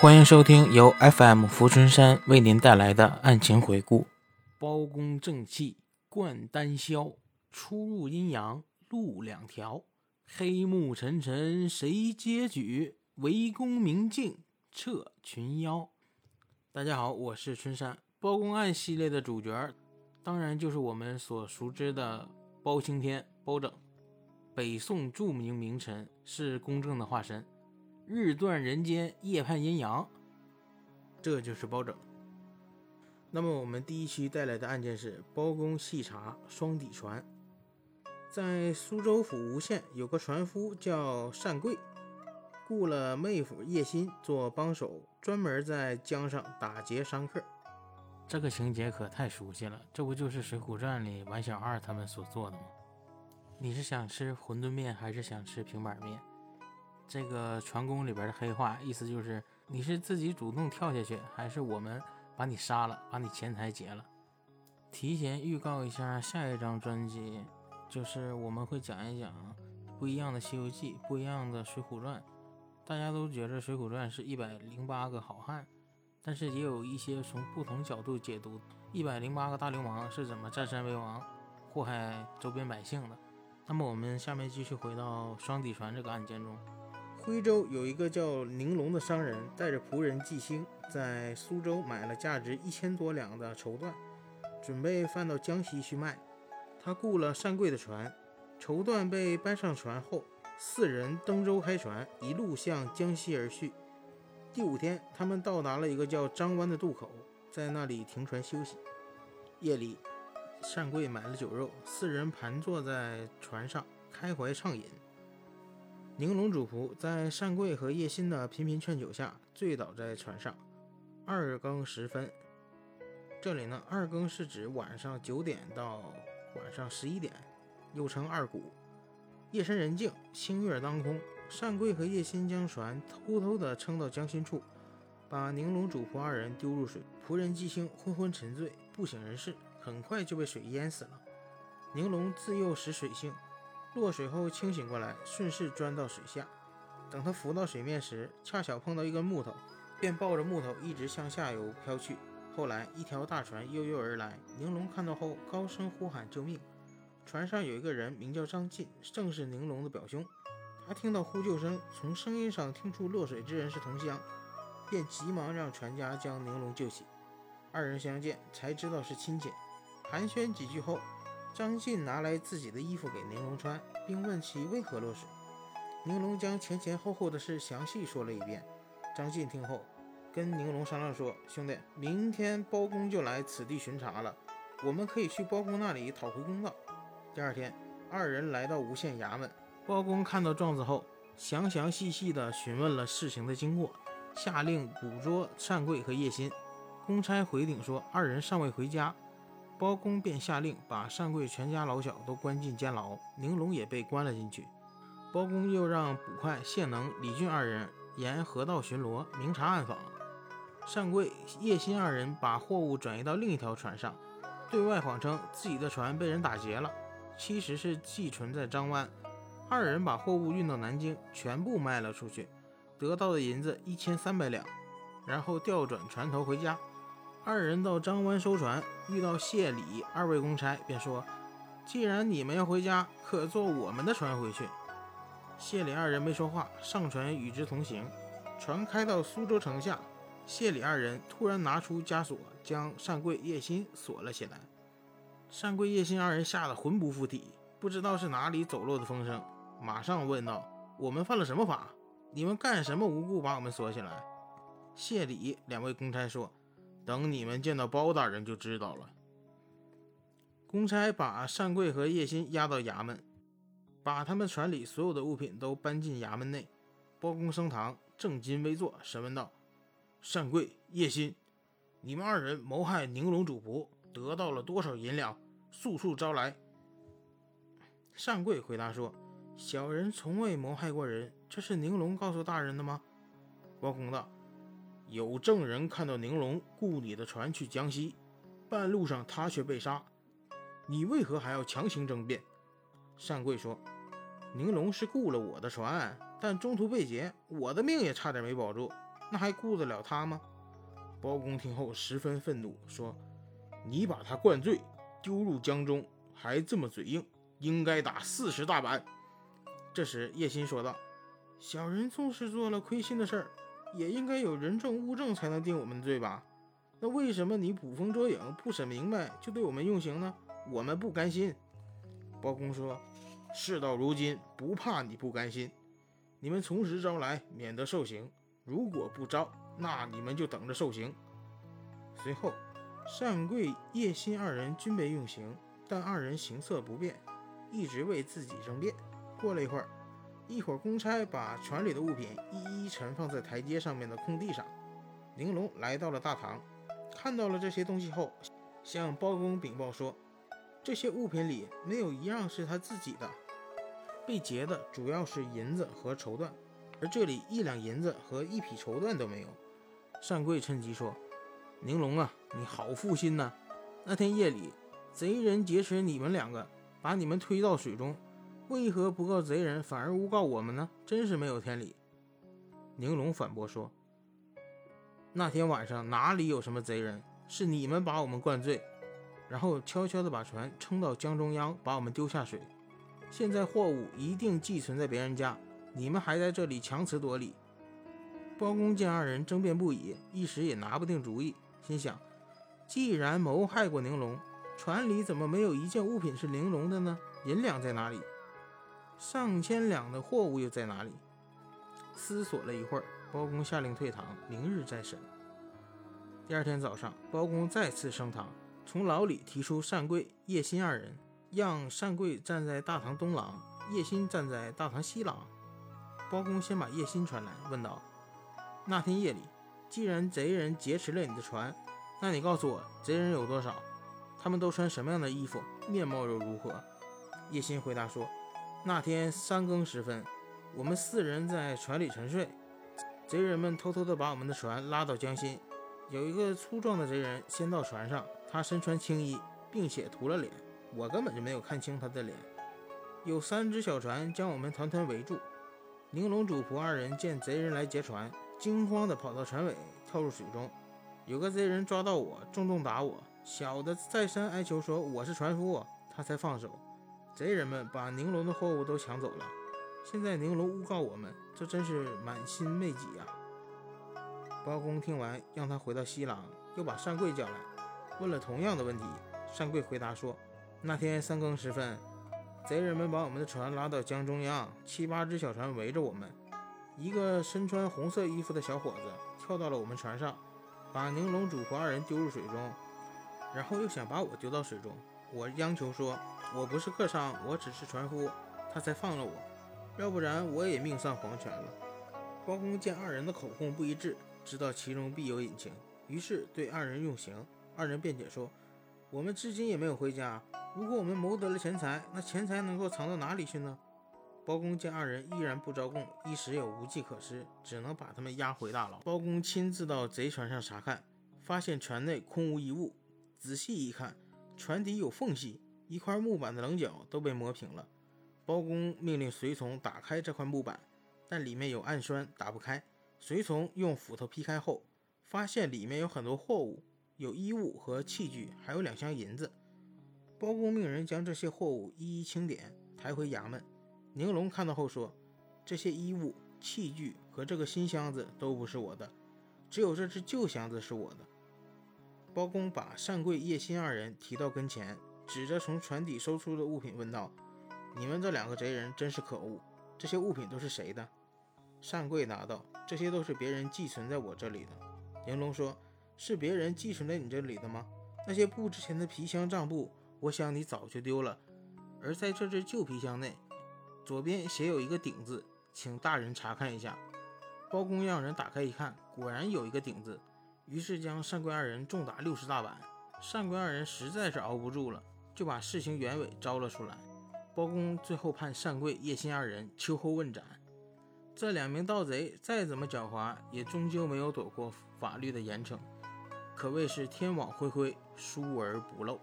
欢迎收听由 FM 浮春山为您带来的案情回顾。包公正气贯丹霄，出入阴阳路两条。黑幕沉沉谁接举？围攻明镜撤群妖。大家好，我是春山。包公案系列的主角，当然就是我们所熟知的包青天包拯。北宋著名名臣，是公正的化身。日断人间，夜判阴阳，这就是包拯。那么我们第一期带来的案件是包公细查双底船。在苏州府吴县有个船夫叫单贵，雇了妹夫叶心做帮手，专门在江上打劫商客。这个情节可太熟悉了，这不就是《水浒传》里王小二他们所做的吗？你是想吃馄饨面还是想吃平板面？这个船工里边的黑话，意思就是你是自己主动跳下去，还是我们把你杀了，把你钱财劫了？提前预告一下，下一张专辑就是我们会讲一讲不一样的《西游记》，不一样的《水浒传》。大家都觉得《水浒传》是一百零八个好汉，但是也有一些从不同角度解读一百零八个大流氓是怎么占山为王，祸害周边百姓的。那么我们下面继续回到双底船这个案件中。徽州有一个叫宁龙的商人，带着仆人纪兴，在苏州买了价值一千多两的绸缎，准备贩到江西去卖。他雇了单贵的船，绸缎被搬上船后，四人登舟开船，一路向江西而去。第五天，他们到达了一个叫张湾的渡口，在那里停船休息。夜里，单贵买了酒肉，四人盘坐在船上，开怀畅饮。宁龙主仆在单贵和叶心的频频劝酒下，醉倒在船上。二更时分，这里呢，二更是指晚上九点到晚上十一点，又称二鼓。夜深人静，星月当空，单贵和叶心将船偷偷地撑到江心处，把宁龙主仆二人丢入水。仆人纪兴昏昏沉醉，不省人事，很快就被水淹死了。宁龙自幼识水性。落水后清醒过来，顺势钻到水下。等他浮到水面时，恰巧碰到一根木头，便抱着木头一直向下游飘去。后来，一条大船悠悠而来，宁龙看到后高声呼喊救命。船上有一个人名叫张进，正是宁龙的表兄。他听到呼救声，从声音上听出落水之人是同乡，便急忙让船家将宁龙救起。二人相见，才知道是亲戚。寒暄几句后。张晋拿来自己的衣服给宁龙穿，并问其为何落水。宁龙将前前后后的事详细说了一遍。张晋听后，跟宁龙商量说：“兄弟，明天包公就来此地巡查了，我们可以去包公那里讨回公道。”第二天，二人来到吴县衙门，包公看到状子后，详详细细地询问了事情的经过，下令捕捉单贵和叶心。公差回禀说，二人尚未回家。包公便下令把单贵全家老小都关进监牢，宁龙也被关了进去。包公又让捕快谢能、李俊二人沿河道巡逻，明察暗访。单贵、叶心二人把货物转移到另一条船上，对外谎称自己的船被人打劫了，其实是寄存在张湾。二人把货物运到南京，全部卖了出去，得到的银子一千三百两，然后调转船头回家。二人到张湾收船，遇到谢礼二位公差，便说：“既然你们要回家，可坐我们的船回去。”谢礼二人没说话，上船与之同行。船开到苏州城下，谢礼二人突然拿出枷锁，将单贵、叶心锁了起来。单贵、叶心二人吓得魂不附体，不知道是哪里走漏的风声，马上问道：“我们犯了什么法？你们干什么无故把我们锁起来？”谢礼两位公差说。等你们见到包大人就知道了。公差把单贵和叶心押到衙门，把他们船里所有的物品都搬进衙门内。包公升堂，正襟危坐，审问道：“单贵、叶心，你们二人谋害宁龙主仆，得到了多少银两？速速招来。”单贵回答说：“小人从未谋害过人，这是宁龙告诉大人的吗？”包公道。有证人看到宁龙雇你的船去江西，半路上他却被杀，你为何还要强行争辩？单贵说：“宁龙是雇了我的船，但中途被劫，我的命也差点没保住。那还顾得了他吗？包公听后十分愤怒，说：“你把他灌醉，丢入江中，还这么嘴硬，应该打四十大板。”这时叶心说道：“小人纵是做了亏心的事儿，也应该有人证物证才能定我们罪吧？那为什么你捕风捉影，不审明白就对我们用刑呢？我们不甘心。”包公说：“事到如今，不怕你不甘心，你们从实招来，免得受刑。如果不招，那你们就等着受刑。”随后，单贵、叶心二人均被用刑，但二人形色不变，一直为自己争辩。过了一会儿，一会儿公差把船里的物品一一陈放在台阶上面的空地上。玲珑来到了大堂，看到了这些东西后，向包公禀报说。这些物品里没有一样是他自己的，被劫的主要是银子和绸缎，而这里一两银子和一匹绸缎都没有。单贵趁机说：“宁龙啊，你好负心呐！那天夜里，贼人劫持你们两个，把你们推到水中，为何不告贼人，反而诬告我们呢？真是没有天理！”宁龙反驳说：“那天晚上哪里有什么贼人？是你们把我们灌醉。”然后悄悄地把船撑到江中央，把我们丢下水。现在货物一定寄存在别人家，你们还在这里强词夺理。包公见二人争辩不已，一时也拿不定主意，心想：既然谋害过宁龙，船里怎么没有一件物品是玲珑的呢？银两在哪里？上千两的货物又在哪里？思索了一会儿，包公下令退堂，明日再审。第二天早上，包公再次升堂。从牢里提出单贵、叶心二人，让单贵站在大堂东廊，叶心站在大堂西廊。包公先把叶心传来，问道：“那天夜里，既然贼人劫持了你的船，那你告诉我，贼人有多少？他们都穿什么样的衣服？面貌又如何？”叶心回答说：“那天三更时分，我们四人在船里沉睡，贼人们偷偷地把我们的船拉到江心。有一个粗壮的贼人先到船上。”他身穿青衣，并且涂了脸，我根本就没有看清他的脸。有三只小船将我们团团围住。宁龙主仆二人见贼人来劫船，惊慌地跑到船尾，跳入水中。有个贼人抓到我，重重打我。小的再三哀求说我是船夫，他才放手。贼人们把宁龙的货物都抢走了。现在宁龙诬告我们，这真是满心昧己呀。包公听完，让他回到西廊，又把单贵叫来。问了同样的问题，单贵回答说：“那天三更时分，贼人们把我们的船拉到江中央，七八只小船围着我们。一个身穿红色衣服的小伙子跳到了我们船上，把宁龙主仆二人丢入水中，然后又想把我丢到水中。我央求说我不是客商，我只是船夫，他才放了我，要不然我也命丧黄泉了。”包公见二人的口供不一致，知道其中必有隐情，于是对二人用刑。二人辩解说：“我们至今也没有回家。如果我们谋得了钱财，那钱财能够藏到哪里去呢？”包公见二人依然不招供，一时也无计可施，只能把他们押回大牢。包公亲自到贼船上查看，发现船内空无一物。仔细一看，船底有缝隙，一块木板的棱角都被磨平了。包公命令随从打开这块木板，但里面有暗栓，打不开。随从用斧头劈开后，发现里面有很多货物。有衣物和器具，还有两箱银子。包公命人将这些货物一一清点，抬回衙门。宁龙看到后说：“这些衣物、器具和这个新箱子都不是我的，只有这只旧箱子是我的。”包公把单贵、叶心二人提到跟前，指着从船底搜出的物品问道：“你们这两个贼人真是可恶！这些物品都是谁的？”单贵答道：“这些都是别人寄存在我这里的。”玲珑说。是别人寄存在你这里的吗？那些不值钱的皮箱、账簿，我想你早就丢了。而在这只旧皮箱内，左边写有一个鼎字，请大人查看一下。包公让人打开一看，果然有一个鼎字，于是将单贵二人重打六十大板。单贵二人实在是熬不住了，就把事情原委招了出来。包公最后判单贵、叶心二人秋后问斩。这两名盗贼再怎么狡猾，也终究没有躲过法律的严惩。可谓是天网恢恢，疏而不漏。